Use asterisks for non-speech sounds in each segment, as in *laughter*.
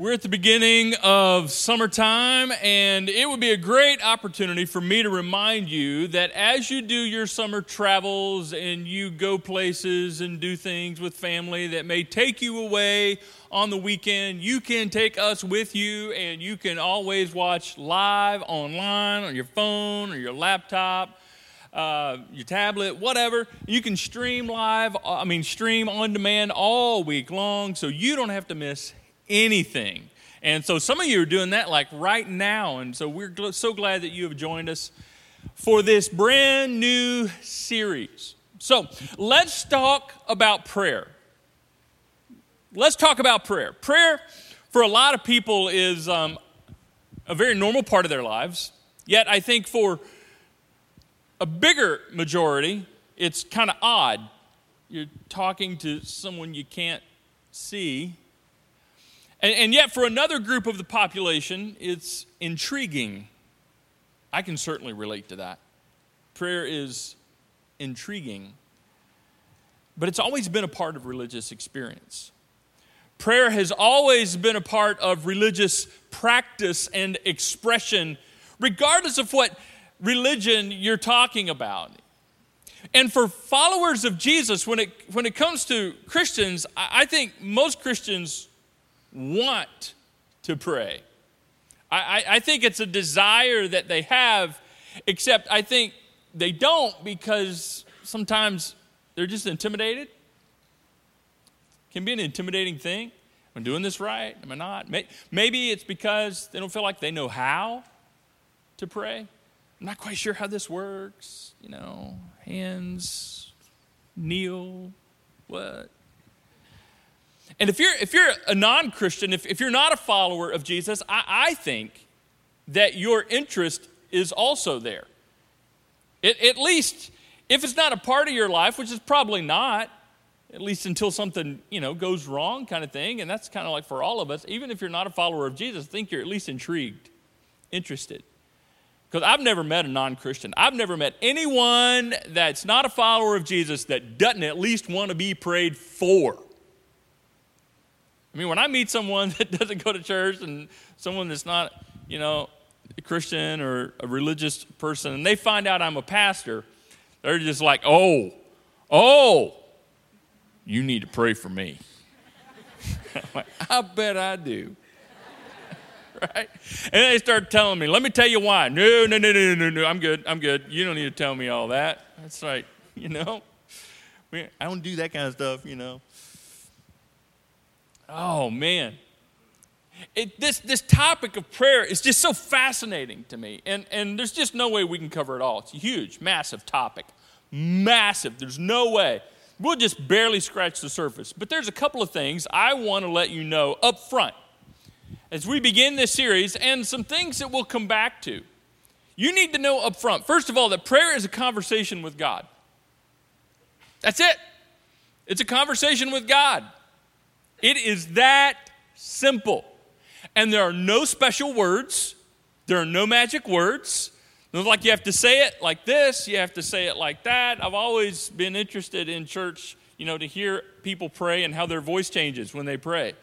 We're at the beginning of summertime, and it would be a great opportunity for me to remind you that as you do your summer travels and you go places and do things with family that may take you away on the weekend, you can take us with you, and you can always watch live online on your phone or your laptop. Uh, your tablet, whatever. You can stream live, I mean, stream on demand all week long, so you don't have to miss anything. And so some of you are doing that like right now. And so we're gl- so glad that you have joined us for this brand new series. So let's talk about prayer. Let's talk about prayer. Prayer, for a lot of people, is um, a very normal part of their lives. Yet, I think for a bigger majority, it's kind of odd. You're talking to someone you can't see and, and yet, for another group of the population, it's intriguing. I can certainly relate to that. Prayer is intriguing, but it's always been a part of religious experience. Prayer has always been a part of religious practice and expression, regardless of what religion you're talking about. And for followers of Jesus, when it, when it comes to Christians, I think most Christians want to pray. I, I, think it's a desire that they have, except I think they don't because sometimes they're just intimidated. Can be an intimidating thing. Am I doing this right? Am I not? Maybe it's because they don't feel like they know how to pray. I'm not quite sure how this works. You know, hands, kneel, what? And if you're, if you're a non Christian, if, if you're not a follower of Jesus, I, I think that your interest is also there. It, at least, if it's not a part of your life, which is probably not, at least until something you know goes wrong kind of thing and that's kind of like for all of us even if you're not a follower of jesus think you're at least intrigued interested. Because i've never met a non-christian. I've never met anyone that's not a follower of jesus that doesn't at least want to be prayed for I mean, when I meet someone *laughs* that doesn't go to church and someone that's not, you know, a Christian or a religious person, and they find out I'm a pastor, they're just like, oh, oh, you need to pray for me. *laughs* like, I bet I do. *laughs* right? And they start telling me, let me tell you why. No, no, no, no, no, no, I'm good. I'm good. You don't need to tell me all that. That's right, you know. I don't do that kind of stuff, you know. Oh, man. It, this, this topic of prayer is just so fascinating to me. And, and there's just no way we can cover it all. It's a huge, massive topic. Massive. There's no way. We'll just barely scratch the surface. But there's a couple of things I want to let you know up front as we begin this series and some things that we'll come back to. You need to know up front, first of all, that prayer is a conversation with God. That's it. It's a conversation with God. It is that simple. And there are no special words, there are no magic words. It's like you have to say it like this, you have to say it like that. I've always been interested in church, you know, to hear people pray and how their voice changes when they pray.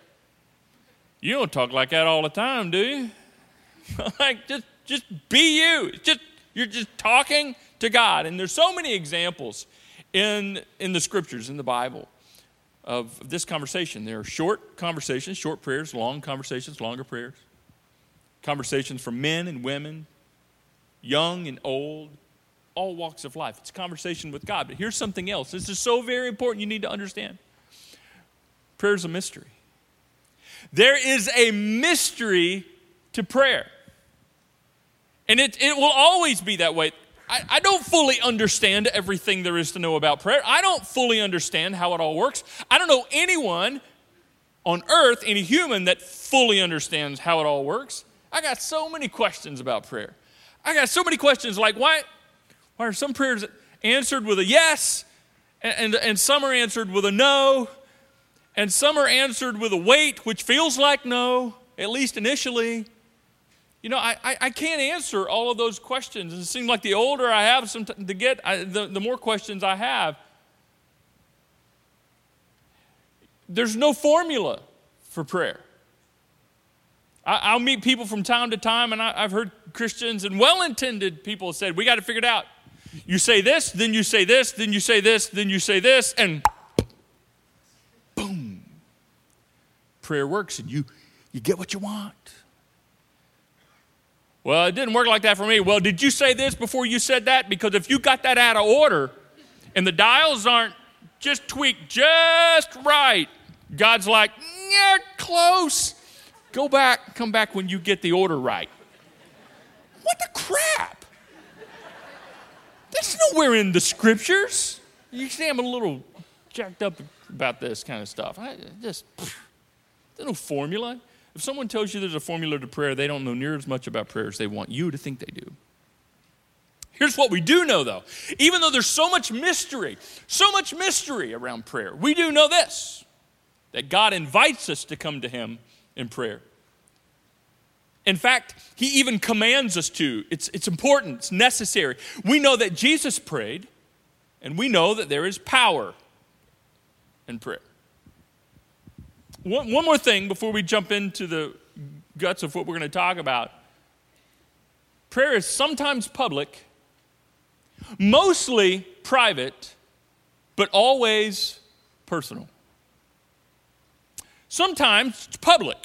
You don't talk like that all the time, do you? *laughs* like just just be you. just you're just talking to God. And there's so many examples in in the scriptures in the Bible of this conversation. There are short conversations, short prayers, long conversations, longer prayers. Conversations for men and women, young and old, all walks of life. It's a conversation with God. But here's something else. This is so very important. You need to understand. Prayer is a mystery. There is a mystery to prayer. And it, it will always be that way. I, I don't fully understand everything there is to know about prayer. I don't fully understand how it all works. I don't know anyone on earth, any human, that fully understands how it all works. I got so many questions about prayer. I got so many questions like why, why are some prayers answered with a yes, and, and, and some are answered with a no, and some are answered with a wait, which feels like no, at least initially. You know, I, I, I, can't answer all of those questions. It seems like the older I have some to get, I, the, the more questions I have. There's no formula for prayer. I, will meet people from time to time, and I, have heard Christians and well intended people said, We got to figure it out. You say this, then you say this, then you say this, then you say this, and boom. Prayer works, and you, you get what you want. Well, it didn't work like that for me. Well, did you say this before you said that? Because if you got that out of order and the dials aren't just tweaked just right, God's like, yeah, close. Go back, come back when you get the order right. What the crap? That's nowhere in the scriptures. You see, I'm a little jacked up about this kind of stuff. I just, there's no formula. If someone tells you there's a formula to prayer, they don't know near as much about prayer as they want you to think they do. Here's what we do know, though. Even though there's so much mystery, so much mystery around prayer, we do know this that God invites us to come to Him in prayer. In fact, He even commands us to. It's, it's important, it's necessary. We know that Jesus prayed, and we know that there is power in prayer. One, one more thing before we jump into the guts of what we're going to talk about. Prayer is sometimes public, mostly private, but always personal. Sometimes it's public.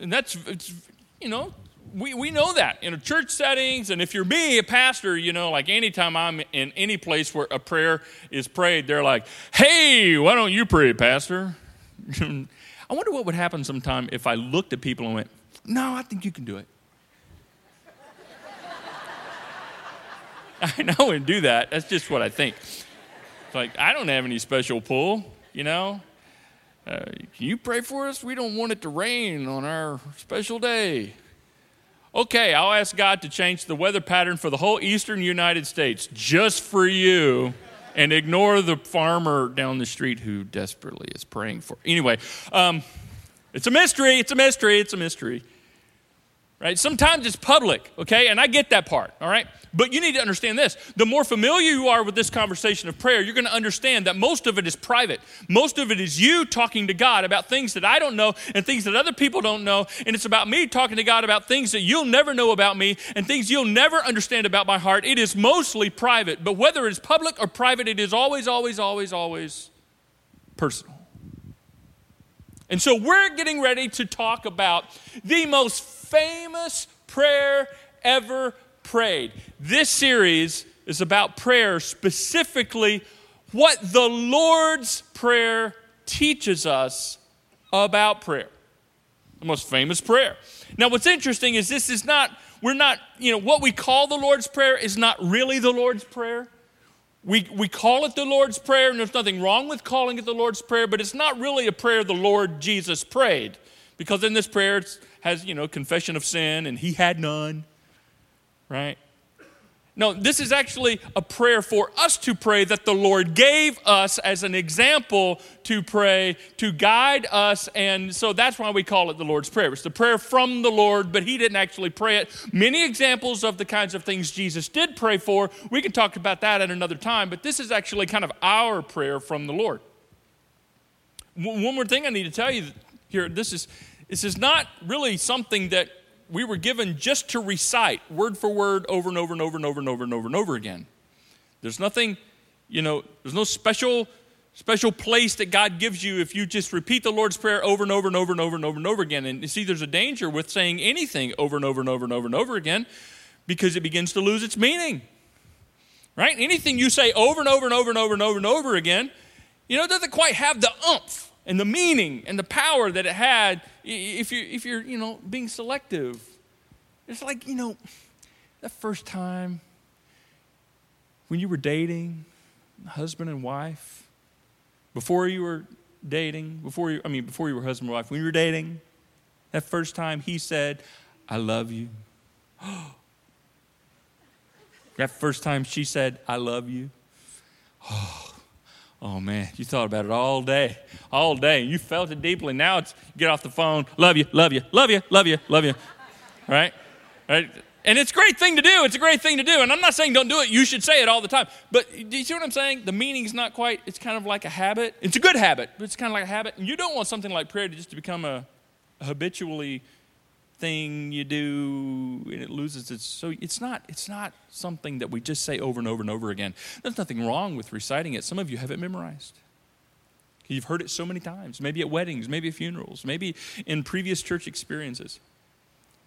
And that's, it's, you know, we, we know that in church settings. And if you're me, a pastor, you know, like anytime I'm in any place where a prayer is prayed, they're like, hey, why don't you pray, Pastor? *laughs* I wonder what would happen sometime if I looked at people and went, No, I think you can do it. *laughs* I know I wouldn't do that. That's just what I think. It's like, I don't have any special pull, you know? Uh, can you pray for us? We don't want it to rain on our special day. Okay, I'll ask God to change the weather pattern for the whole eastern United States just for you and ignore the farmer down the street who desperately is praying for. Anyway, um, it's a mystery. It's a mystery. It's a mystery. Right? Sometimes it's public, okay? And I get that part, all right? But you need to understand this. The more familiar you are with this conversation of prayer, you're going to understand that most of it is private. Most of it is you talking to God about things that I don't know and things that other people don't know. And it's about me talking to God about things that you'll never know about me and things you'll never understand about my heart. It is mostly private. But whether it's public or private, it is always, always, always, always personal. And so we're getting ready to talk about the most famous prayer ever prayed. This series is about prayer, specifically what the Lord's Prayer teaches us about prayer. The most famous prayer. Now, what's interesting is this is not, we're not, you know, what we call the Lord's Prayer is not really the Lord's Prayer. We, we call it the Lord's Prayer, and there's nothing wrong with calling it the Lord's Prayer, but it's not really a prayer the Lord Jesus prayed. Because in this prayer, it has, you know, confession of sin, and he had none right? No, this is actually a prayer for us to pray that the Lord gave us as an example to pray, to guide us. And so that's why we call it the Lord's Prayer. It's the prayer from the Lord, but He didn't actually pray it. Many examples of the kinds of things Jesus did pray for. We can talk about that at another time, but this is actually kind of our prayer from the Lord. One more thing I need to tell you here this is, this is not really something that we were given just to recite word for word over and over and over and over and over and over and over again. There's nothing, you know, there's no special special place that God gives you if you just repeat the Lord's Prayer over and over and over and over and over and over again. And you see, there's a danger with saying anything over and over and over and over and over again because it begins to lose its meaning. Right? Anything you say over and over and over and over and over and over again, you know, doesn't quite have the umph and the meaning and the power that it had if you're, if you're you know, being selective. It's like, you know, that first time when you were dating, husband and wife, before you were dating, before you, I mean, before you were husband and wife, when you were dating, that first time he said, I love you. *gasps* that first time she said, I love you. *sighs* Oh, Oh man, you thought about it all day, all day. You felt it deeply. Now it's get off the phone. Love you, love you, love you, love you, love you. Right? Right? And it's a great thing to do. It's a great thing to do. And I'm not saying don't do it. You should say it all the time. But do you see what I'm saying? The meaning's not quite, it's kind of like a habit. It's a good habit, but it's kind of like a habit. And you don't want something like prayer to just to become a habitually thing you do and it loses its so it's not it's not something that we just say over and over and over again there's nothing wrong with reciting it some of you have it memorized you've heard it so many times maybe at weddings maybe at funerals maybe in previous church experiences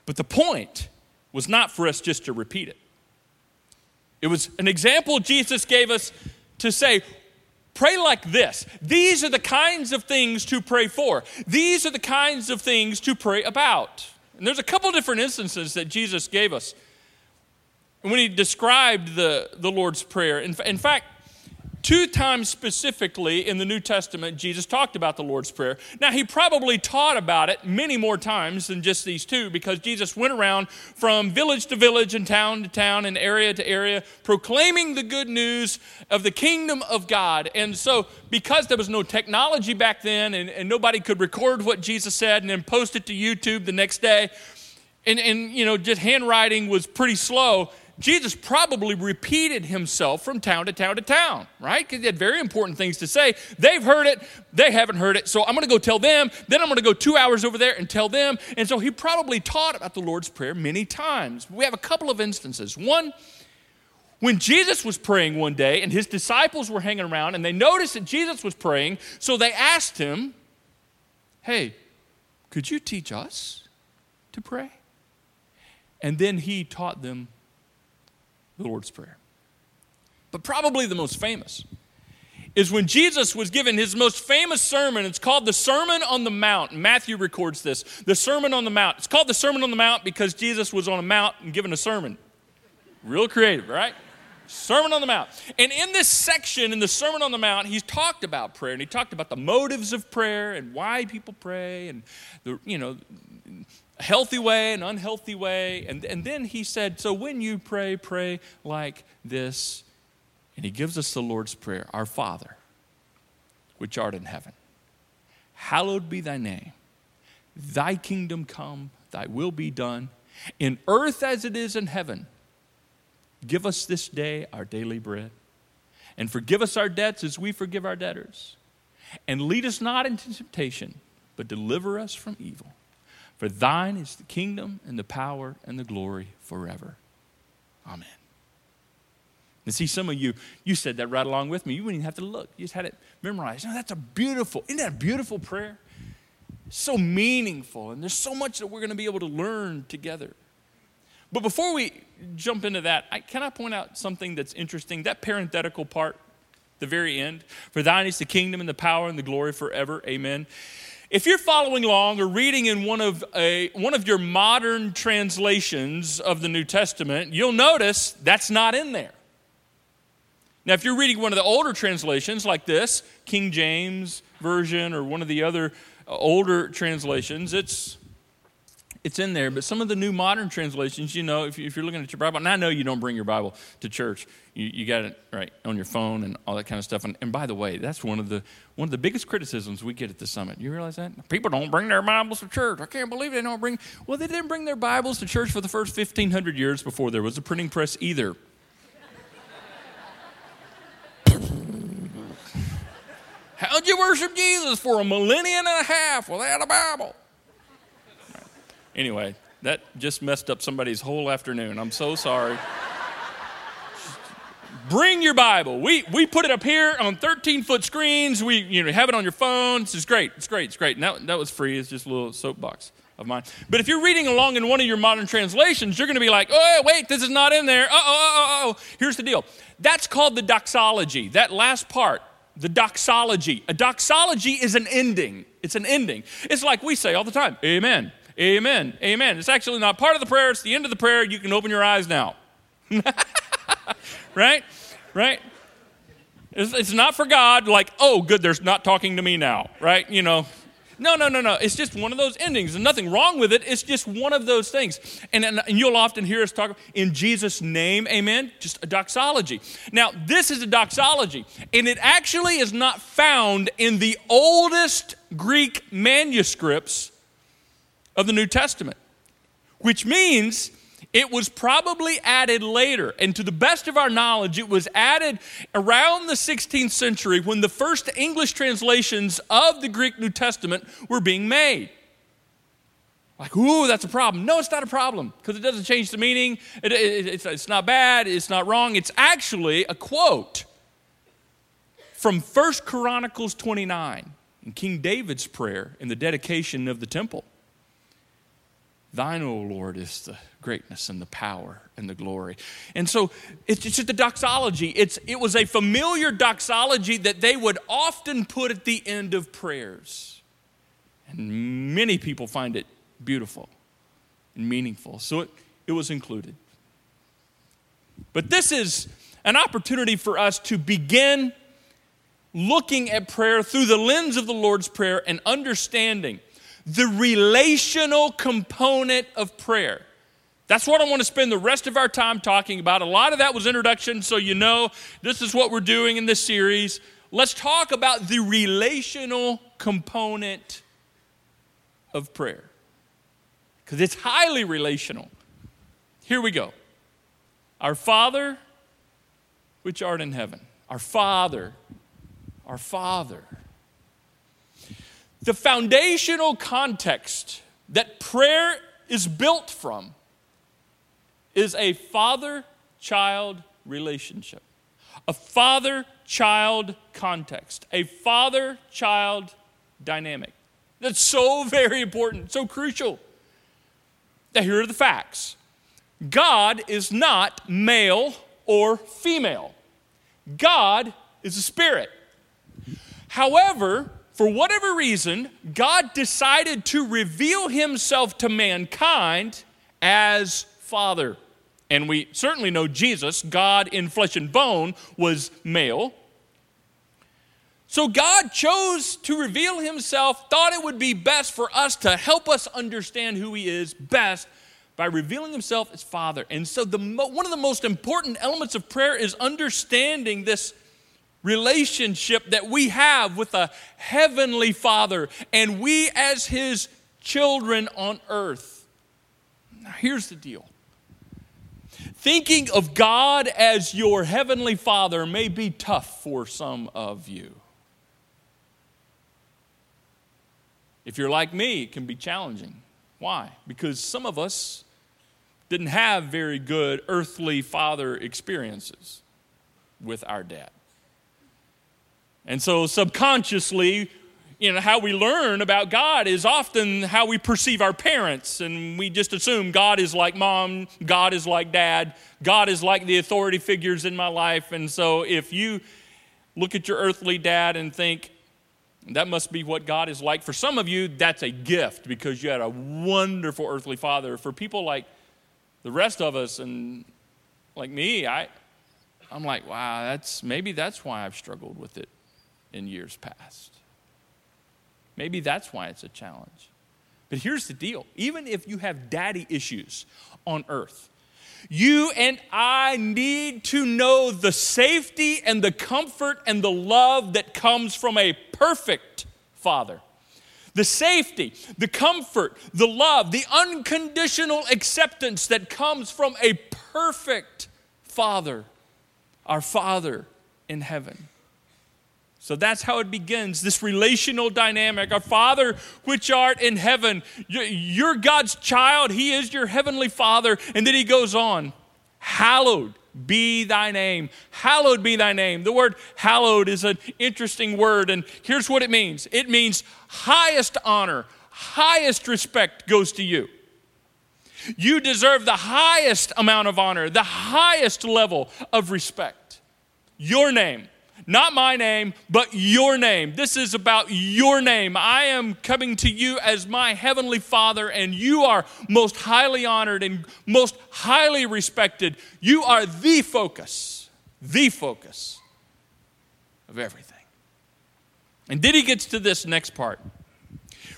but the point was not for us just to repeat it it was an example jesus gave us to say Pray like this. These are the kinds of things to pray for. These are the kinds of things to pray about. And there's a couple different instances that Jesus gave us when he described the, the Lord's Prayer. In, in fact, Two times specifically in the New Testament, Jesus talked about the Lord's Prayer. Now, he probably taught about it many more times than just these two because Jesus went around from village to village and town to town and area to area proclaiming the good news of the kingdom of God. And so, because there was no technology back then and, and nobody could record what Jesus said and then post it to YouTube the next day, and, and you know, just handwriting was pretty slow Jesus probably repeated himself from town to town to town, right? Because he had very important things to say. They've heard it, they haven't heard it. So I'm going to go tell them. Then I'm going to go two hours over there and tell them. And so he probably taught about the Lord's Prayer many times. We have a couple of instances. One, when Jesus was praying one day and his disciples were hanging around and they noticed that Jesus was praying, so they asked him, Hey, could you teach us to pray? And then he taught them the Lord's Prayer. But probably the most famous is when Jesus was given his most famous sermon. It's called the Sermon on the Mount. Matthew records this the Sermon on the Mount. It's called the Sermon on the Mount because Jesus was on a mount and given a sermon. Real creative, right? Sermon on the Mount. And in this section, in the Sermon on the Mount, he's talked about prayer and he talked about the motives of prayer and why people pray and the, you know, healthy way, an unhealthy way. And, and then he said, So when you pray, pray like this. And he gives us the Lord's Prayer Our Father, which art in heaven, hallowed be thy name. Thy kingdom come, thy will be done, in earth as it is in heaven. Give us this day our daily bread, and forgive us our debts as we forgive our debtors. And lead us not into temptation, but deliver us from evil. For thine is the kingdom and the power and the glory forever. Amen. And see, some of you, you said that right along with me. You wouldn't even have to look. You just had it memorized. Oh, that's a beautiful, isn't that a beautiful prayer? So meaningful. And there's so much that we're going to be able to learn together. But before we jump into that, I, can I point out something that's interesting? That parenthetical part, the very end. For thine is the kingdom and the power and the glory forever. Amen. If you're following along or reading in one of, a, one of your modern translations of the New Testament, you'll notice that's not in there. Now, if you're reading one of the older translations like this, King James Version, or one of the other uh, older translations, it's it's in there. But some of the new modern translations, you know, if, you, are looking at your Bible, and I know you don't bring your Bible to church, you, you got it right on your phone and all that kind of stuff. And, and by the way, that's one of the one of the biggest criticisms we get at the summit. You realize that people don't bring their Bibles to church. I can't believe they don't bring. Well, they didn't bring their Bibles to church for the first fifteen hundred years before there was a printing press either. *laughs* How'd you worship Jesus for a millennium and a half without a Bible? Anyway, that just messed up somebody's whole afternoon. I'm so sorry. Bring your Bible. We, we put it up here on 13 foot screens. We you know, have it on your phone. It's great. It's great. It's great. And that, that was free. It's just a little soapbox of mine. But if you're reading along in one of your modern translations, you're going to be like, oh, wait, this is not in there. Uh oh, oh, oh. Here's the deal that's called the doxology. That last part, the doxology. A doxology is an ending. It's an ending. It's like we say all the time Amen. Amen. Amen. It's actually not part of the prayer, it's the end of the prayer. You can open your eyes now. *laughs* right? Right? It's, it's, not for God, like, oh, good, there's not talking to me now, right? You know. No, no, no, no. It's just one of those endings. There's nothing wrong with it. It's just one of those things. And, and, and you'll often hear us talk in Jesus' name, amen, just a doxology. Now, this is a doxology, and it actually is not found in the oldest Greek manuscripts of the New Testament, which means it was probably added later. And to the best of our knowledge, it was added around the 16th century when the first English translations of the Greek New Testament were being made. Like, ooh, that's a problem. No, it's not a problem because it doesn't change the meaning. It, it, it's, it's not bad. It's not wrong. It's actually a quote from First Chronicles 29 in King David's prayer in the dedication of the temple. Thine, O Lord, is the greatness and the power and the glory. And so it's just the doxology. It's, it was a familiar doxology that they would often put at the end of prayers. And many people find it beautiful and meaningful. So it, it was included. But this is an opportunity for us to begin looking at prayer through the lens of the Lord's Prayer and understanding the relational component of prayer. That's what I want to spend the rest of our time talking about. A lot of that was introduction, so you know this is what we're doing in this series. Let's talk about the relational component of prayer because it's highly relational. Here we go. Our Father, which art in heaven. Our Father, our Father. The foundational context that prayer is built from is a father child relationship, a father child context, a father child dynamic. That's so very important, so crucial. Now, here are the facts God is not male or female, God is a spirit. However, for whatever reason, God decided to reveal himself to mankind as Father. And we certainly know Jesus, God in flesh and bone, was male. So God chose to reveal himself, thought it would be best for us to help us understand who he is best by revealing himself as Father. And so the one of the most important elements of prayer is understanding this relationship that we have with a heavenly Father and we as his children on earth. Now here's the deal. Thinking of God as your heavenly Father may be tough for some of you. If you're like me, it can be challenging. Why? Because some of us didn't have very good earthly father experiences with our dad. And so subconsciously, you know, how we learn about God is often how we perceive our parents. And we just assume God is like mom, God is like dad, God is like the authority figures in my life. And so if you look at your earthly dad and think, that must be what God is like. For some of you, that's a gift because you had a wonderful earthly father. For people like the rest of us and like me, I, I'm like, wow, that's maybe that's why I've struggled with it in years past. Maybe that's why it's a challenge. But here's the deal even if you have daddy issues on earth, you and I need to know the safety and the comfort and the love that comes from a perfect Father. The safety, the comfort, the love, the unconditional acceptance that comes from a perfect Father, our Father in heaven. So that's how it begins this relational dynamic. Our Father, which art in heaven, you're God's child, He is your heavenly Father. And then He goes on, hallowed be thy name. Hallowed be thy name. The word hallowed is an interesting word, and here's what it means it means highest honor, highest respect goes to you. You deserve the highest amount of honor, the highest level of respect. Your name not my name, but your name. This is about your name. I am coming to you as my heavenly Father, and you are most highly honored and most highly respected. You are the focus, the focus of everything. And then he gets to this next part,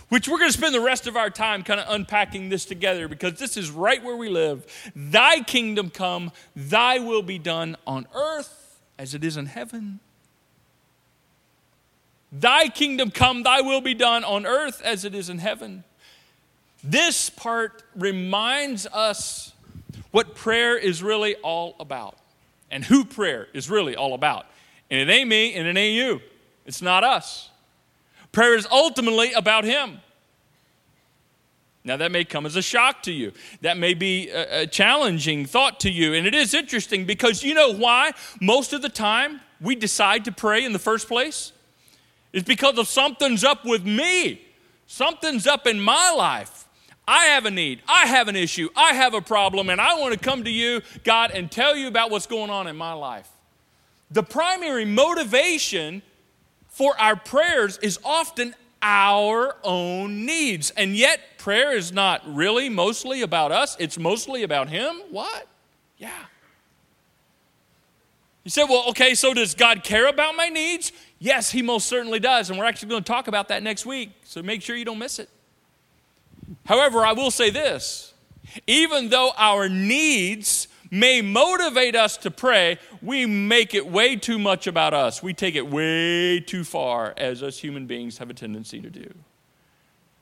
which we're going to spend the rest of our time kind of unpacking this together because this is right where we live. Thy kingdom come, thy will be done on earth as it is in heaven. Thy kingdom come, thy will be done on earth as it is in heaven. This part reminds us what prayer is really all about and who prayer is really all about. And it ain't me and it ain't you, it's not us. Prayer is ultimately about Him. Now, that may come as a shock to you. That may be a, a, challenging thought to you. And it is interesting because you know why most of the time we decide to pray in the first place? It's because of something's up with me, something's up in my life. I have a need, I have an issue, I have a problem, and I want to come to you, God, and tell you about what's going on in my life. The primary motivation for our prayers is often our own needs. And yet, prayer is not really mostly about us, it's mostly about Him. What? Yeah. You said, well, okay, so does God care about my needs? Yes, He most certainly does. And we're actually going to talk about that next week. So make sure you don't miss it. However, I will say this even though our needs may motivate us to pray, we make it way too much about us. We take it way too far, as us human beings have a tendency to do.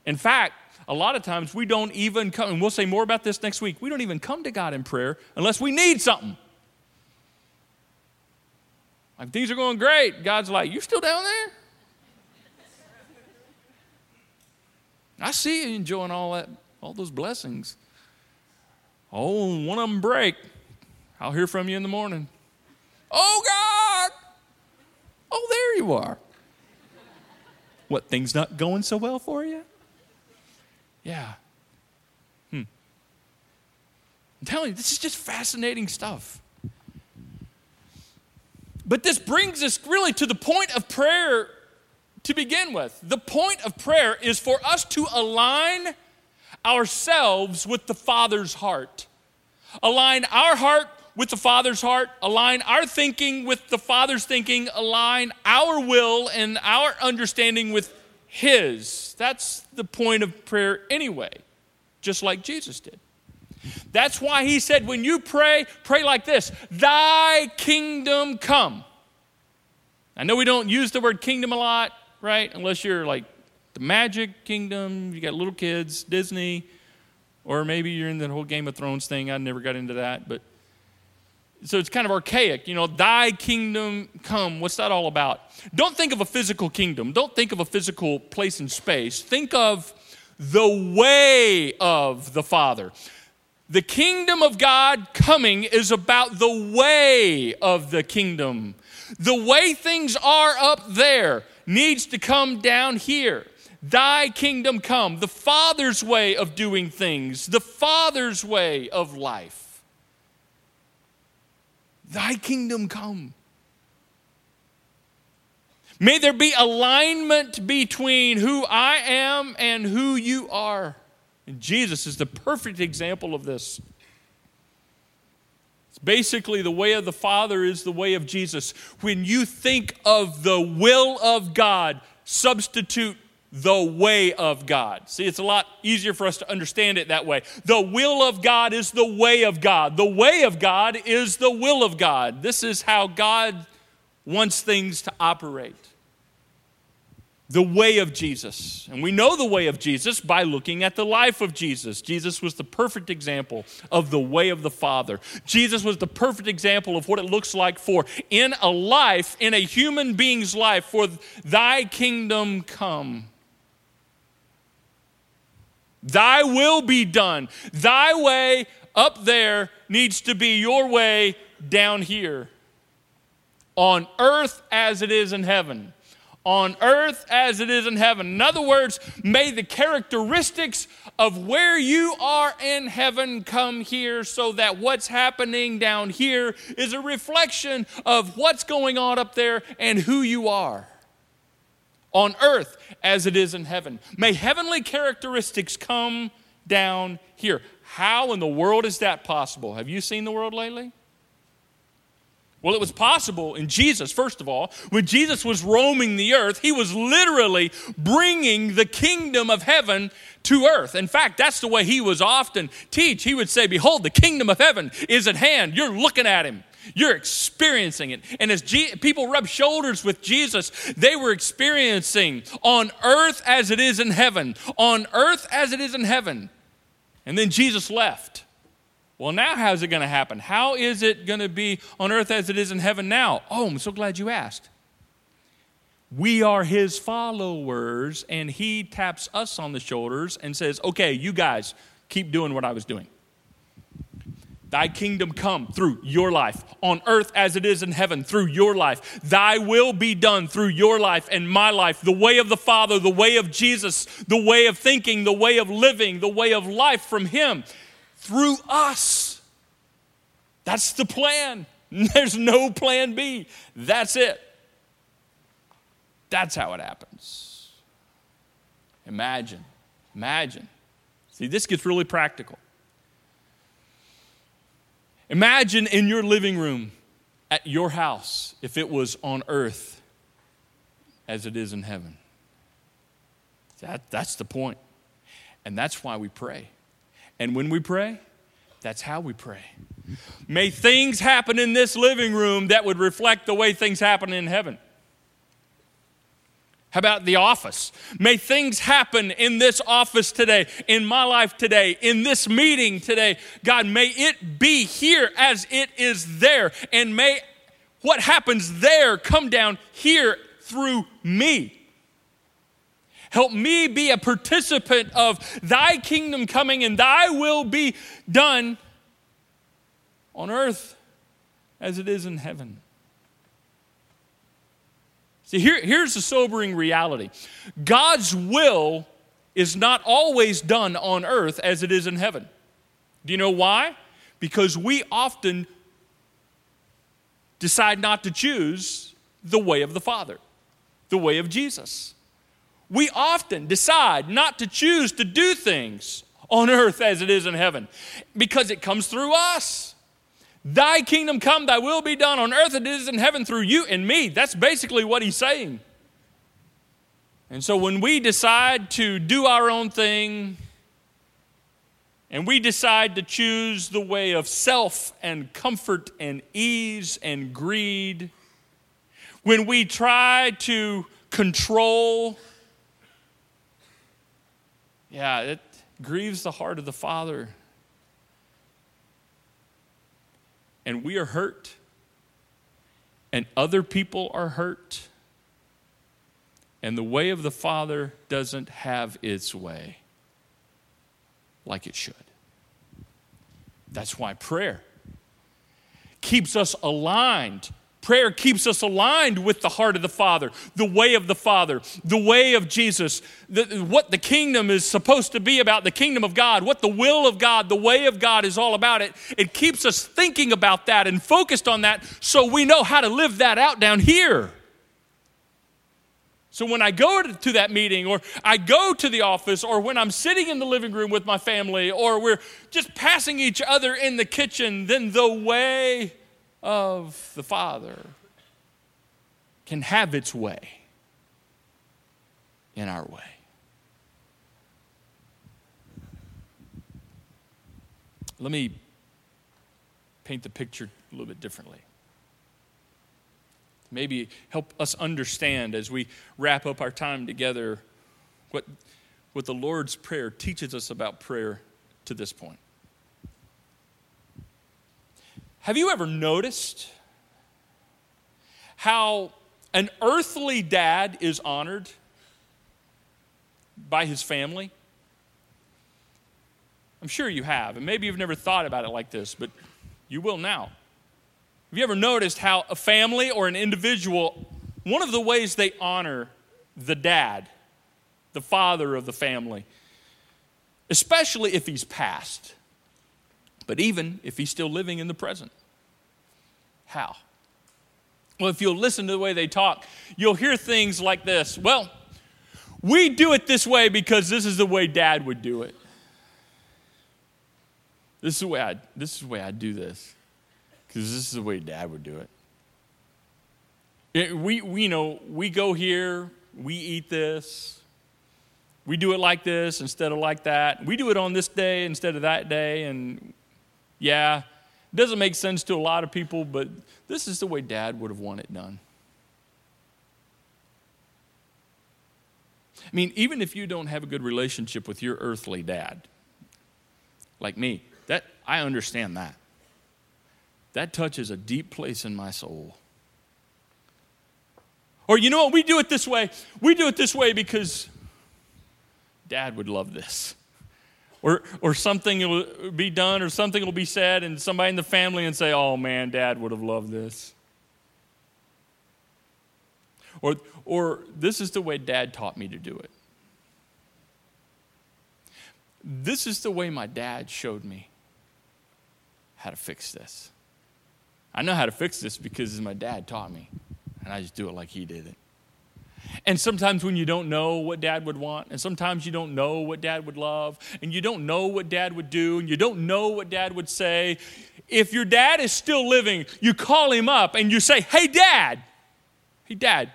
In fact, a lot of times we don't even come, and we'll say more about this next week, we don't even come to God in prayer unless we need something. Like things are going great. God's like, You still down there? I see you enjoying all that, all those blessings. Oh, one of them break. I'll hear from you in the morning. Oh, God! Oh, there you are. What, things not going so well for you? Yeah. Hmm. I'm telling you, this is just fascinating stuff. But this brings us really to the point of prayer to begin with. The point of prayer is for us to align ourselves with the Father's heart, align our heart with the Father's heart, align our thinking with the Father's thinking, align our will and our understanding with His. That's the point of prayer anyway, just like Jesus did. That's why He said, when you pray, pray like this Thy kingdom come. I know we don't use the word kingdom a lot, right? Unless you're like the magic kingdom, you got little kids, Disney, or maybe you're in the whole Game of Thrones thing. I never got into that, but so it's kind of archaic. You know, thy kingdom come. What's that all about? Don't think of a physical kingdom. Don't think of a physical place in space. Think of the way of the Father. The kingdom of God coming is about the way of the kingdom. The way things are up there needs to come down here. Thy kingdom come, the Father's way of doing things, the Father's way of life. Thy kingdom come. May there be alignment between who I am and who you are. And Jesus is the perfect example of this. It's basically the way of the Father is the way of Jesus. When you think of the will of God, substitute the way of God. See, it's a lot easier for us to understand it that way. The will of God is the way of God. The way of God is the will of God. This is how God wants things to operate the way of Jesus. And we know the way of Jesus by looking at the life of Jesus. Jesus was the perfect example of the way of the Father. Jesus was the perfect example of what it looks like for in a life, in a human being's life, for thy kingdom come. Thy will be done. Thy way up there needs to be your way down here. On earth as it is in heaven on earth as it is in heaven. In other words, may the characteristics of where you are in heaven come here so that what's happening down here is a reflection of what's going on up there and who you are. On earth as it is in heaven. May heavenly characteristics come down here. How in the world is that possible? Have you seen the world lately? Well, it was possible in Jesus, first of all. When Jesus was roaming the earth, he was literally bringing the kingdom of heaven to earth. In fact, that's the way he was often teach. He would say, "Behold, the kingdom of heaven is at hand. You're looking at him. You're experiencing it." And as G- people rubbed shoulders with Jesus, they were experiencing on earth as it is in heaven, on earth as it is in heaven. And then Jesus left. Well, now how's it going to happen? How is it going to be on earth as it is in heaven now? Oh, I'm so glad you asked. We are his followers, and he taps us on the shoulders and says, Okay, you guys, keep doing what I was doing. Thy kingdom come through your life, on earth as it is in heaven, through your life. Thy will be done through your life and my life. The way of the Father, the way of Jesus, the way of thinking, the way of living, the way of life from Him through us. That's the plan. *laughs* There's no plan B. That's it. That's how it happens. Imagine, imagine. See, this gets really practical. Imagine in your living room at your house if it was on earth as it is in heaven. That, that's the point. And that's why we pray. And when we pray, that's how we pray. May things happen in this living room that would reflect the way things happen in heaven. How about the office? May things happen in this office today, in my life today, in this meeting today. God, may it be here as it is there. And may what happens there come down here through me. Help me be a participant of thy kingdom coming and thy will be done on earth as it is in heaven. See, here, here's the sobering reality God's will is not always done on earth as it is in heaven. Do you know why? Because we often decide not to choose the way of the Father, the way of Jesus. We often decide not to choose to do things on earth as it is in heaven because it comes through us. Thy kingdom come, thy will be done on earth as it is in heaven through you and me. That's basically what he's saying. And so when we decide to do our own thing, and we decide to choose the way of self and comfort and ease and greed, when we try to control, yeah, it grieves the heart of the Father. and we are hurt, and other people are hurt, and the way of the Father doesn't have its way like it should. That's why prayer keeps us aligned Prayer keeps us aligned with the heart of the Father, the way of the Father, the way of Jesus, the, what the kingdom is supposed to be about, the kingdom of God, what the will of God, the way of God is all about. It, it keeps us thinking about that and focused on that so we know how to live that out down here. So when I go to that meeting, or I go to the office, or when I'm sitting in the living room with my family, or we're just passing each other in the kitchen, then the way of the Father can have its way in our way. Let me paint the picture a little bit differently. Maybe help us understand as we wrap up our time together what, what the Lord's Prayer teaches us about prayer to this point. Have you ever noticed how an earthly dad is honored by his family? I'm sure you have, and maybe you've never thought about it like this, but you will now. Have you ever noticed how a family or an individual, one of the ways they honor the dad, the father of the family, especially if he's passed, but even if he's still living in the present. How? Well, if you'll listen to the way they talk, you'll hear things like this Well, we do it this way because this is the way dad would do it. This is the way I, this is the way I do this because this is the way dad would do it. it we, we, you know, we go here, we eat this, we do it like this instead of like that. We do it on this day instead of that day, and yeah, it doesn't make sense to a lot of people, but this is the way dad would have wanted it done. I mean, even if you don't have a good relationship with your earthly dad, like me, that I understand that. That touches a deep place in my soul. Or you know what? We do it this way. We do it this way because dad would love this. Or, or something will be done or something will be said, and somebody in the family and say, Oh man, dad would have loved this. Or, or this is the way dad taught me to do it. This is the way my dad showed me how to fix this. I know how to fix this because my dad taught me, and I just do it like he did it. And sometimes when you don't know what dad would want, and sometimes you don't know what dad would love, and you don't know what dad would do, and you don't know what dad would say, if your dad is still living, you call him up and you say, Hey, dad, hey, dad,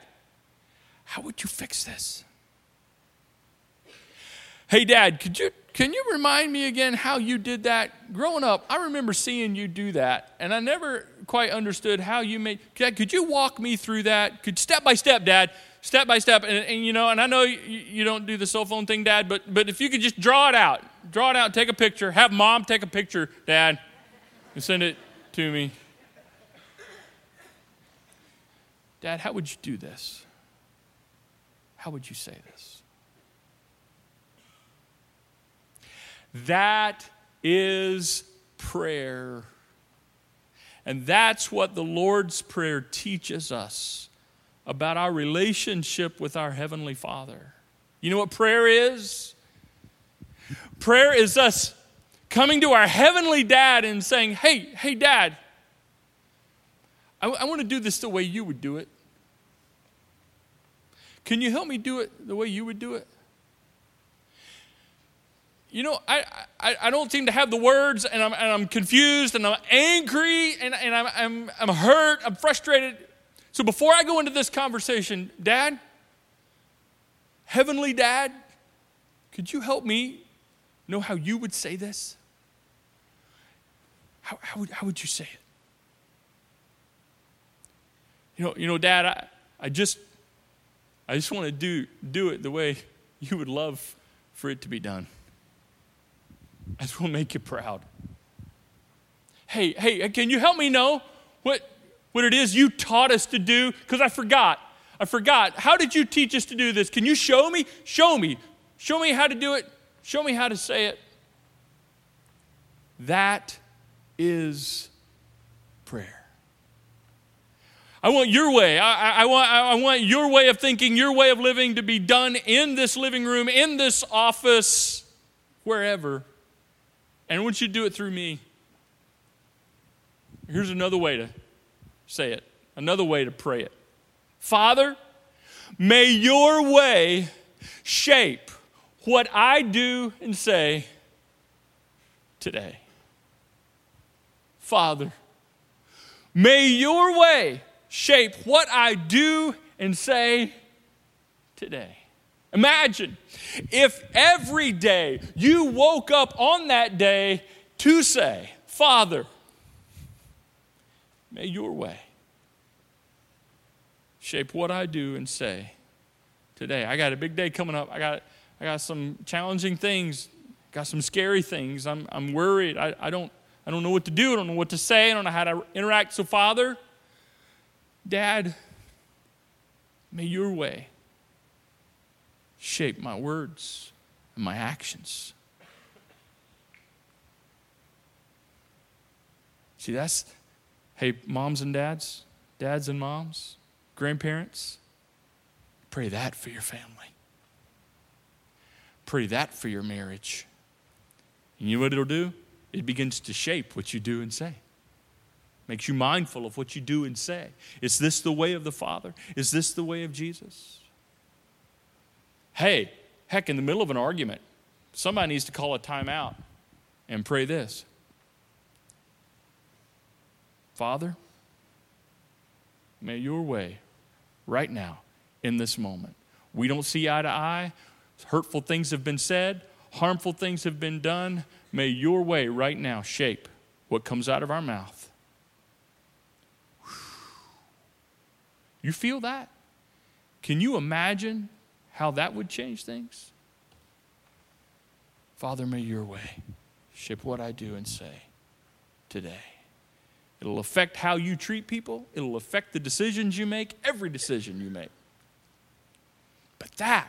how would you fix this? Hey, dad, could you can you remind me again how you did that? Growing up, I remember seeing you do that, and I never quite understood how you made. Could you walk me through that? Could step by step, Dad, step by step, and, and you know, and I know you, you, don't do the cell phone thing, Dad, but but if you could just draw it out, draw it out, take a picture, have Mom take a picture, Dad, and send it to me. Dad, how would you do this? How would you say this? That is prayer. And that's what the Lord's Prayer teaches us about our relationship with our Heavenly Father. You know what prayer is? Prayer is us coming to our Heavenly Dad and saying, Hey, hey, Dad, I, I want to do this the way you would do it. Can you help me do it the way you would do it? you know, I, I, I don't seem to have the words and I'm, and I'm confused and I'm angry and, and I'm, I'm, I'm hurt, I'm frustrated. So before I go into this conversation, Dad, Heavenly Dad, could you help me know how you would say this? How, how, would, how would you say it? You know, you know, Dad, I, I just I just want to do, do it the way you would love for it to be done. As will make you proud. Hey, hey, can you help me know what, what it is you taught us to do? Because I forgot. I forgot. How did you teach us to do this? Can you show me? Show me. Show me how to do it. Show me how to say it. That is prayer. I want your way. I, I, want, I want your way of thinking, your way of living to be done in this living room, in this office, wherever. And I want you to do it through me. Here's another way to say it, another way to pray it. Father, may your way shape what I do and say today. Father, may your way shape what I do and say today. Imagine if every day you woke up on that day to say, Father, may your way shape what I do and say today. I got a big day coming up. I got, I got some challenging things, got some scary things. I'm, I'm worried. I, I, don't, I don't know what to do. I don't know what to say. I don't know how to interact. So, Father, Dad, may your way shape my words and my actions. See, that's, hey, moms and dads, dads and moms, grandparents, pray that for your family. Pray that for your marriage. And you know what it'll do? It begins to shape what you do and say. Makes you mindful of what you do and say. Is this the way of the Father? Is this the way of Jesus? Hey, heck, in the middle of an argument, somebody needs to call a timeout and pray this Father, may your way right now in this moment. We don't see eye to eye. Hurtful things have been said, harmful things have been done. May your way right now shape what comes out of our mouth. You feel that? Can you imagine how that would change things? Father, may your way shape what I do and say today. It'll affect how you treat people, it'll affect the decisions you make, every decision you make. But that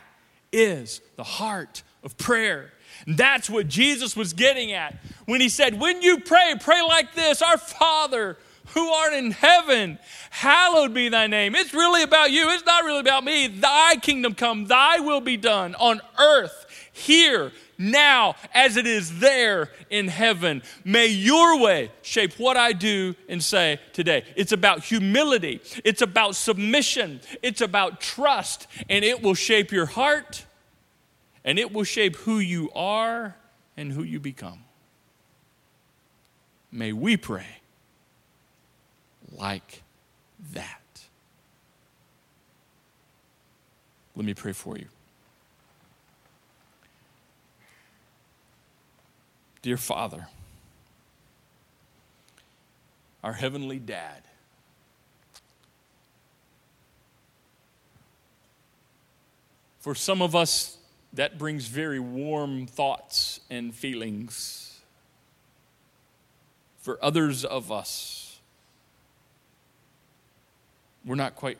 is the heart of prayer. And that's what Jesus was getting at when he said, When you pray, pray like this Our Father who art in heaven, hallowed be thy name. It's really about you. It's not really about me. Thy kingdom come, thy will be done on earth, here, now, as it is there in heaven. May your way shape what I do and say today. It's about humility, it's about submission, it's about trust, and it will shape your heart and it will shape who you are and who you become. May we pray like that. Let me pray for you. Dear Father, our Heavenly Dad, for some of us, that brings very warm thoughts and feelings. For others of us, we're not quite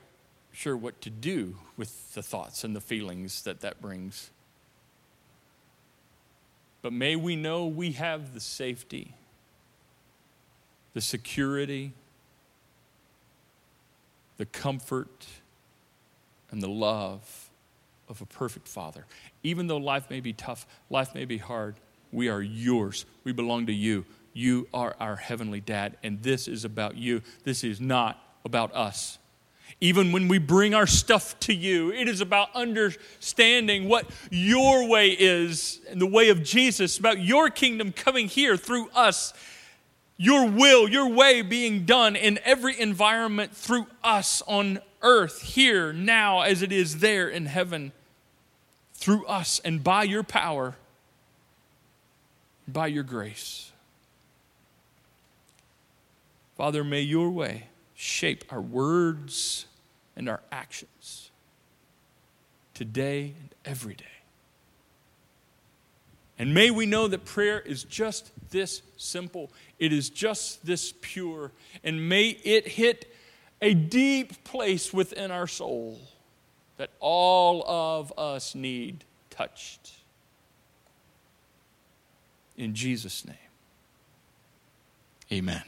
sure what to do with the thoughts and the feelings that that brings. But may we know we have the safety, the security, the comfort, and the love of a perfect Father. Even though life may be tough, life may be hard, we are yours. We belong to you. You are our heavenly dad, and this is about you. This is not about us. Even when we bring our stuff to you, it is about understanding what your way is and the way of Jesus, about your kingdom coming here through us, your will, your way being done in every environment through us on earth, here, now, as it is there in heaven, through us and by your power, by your grace. Father, may your way shape our words and our actions today and every day. And may we know that prayer is just this simple, it is just this pure, and may it hit a deep place within our soul that all of us need touched. In Jesus' name, amen.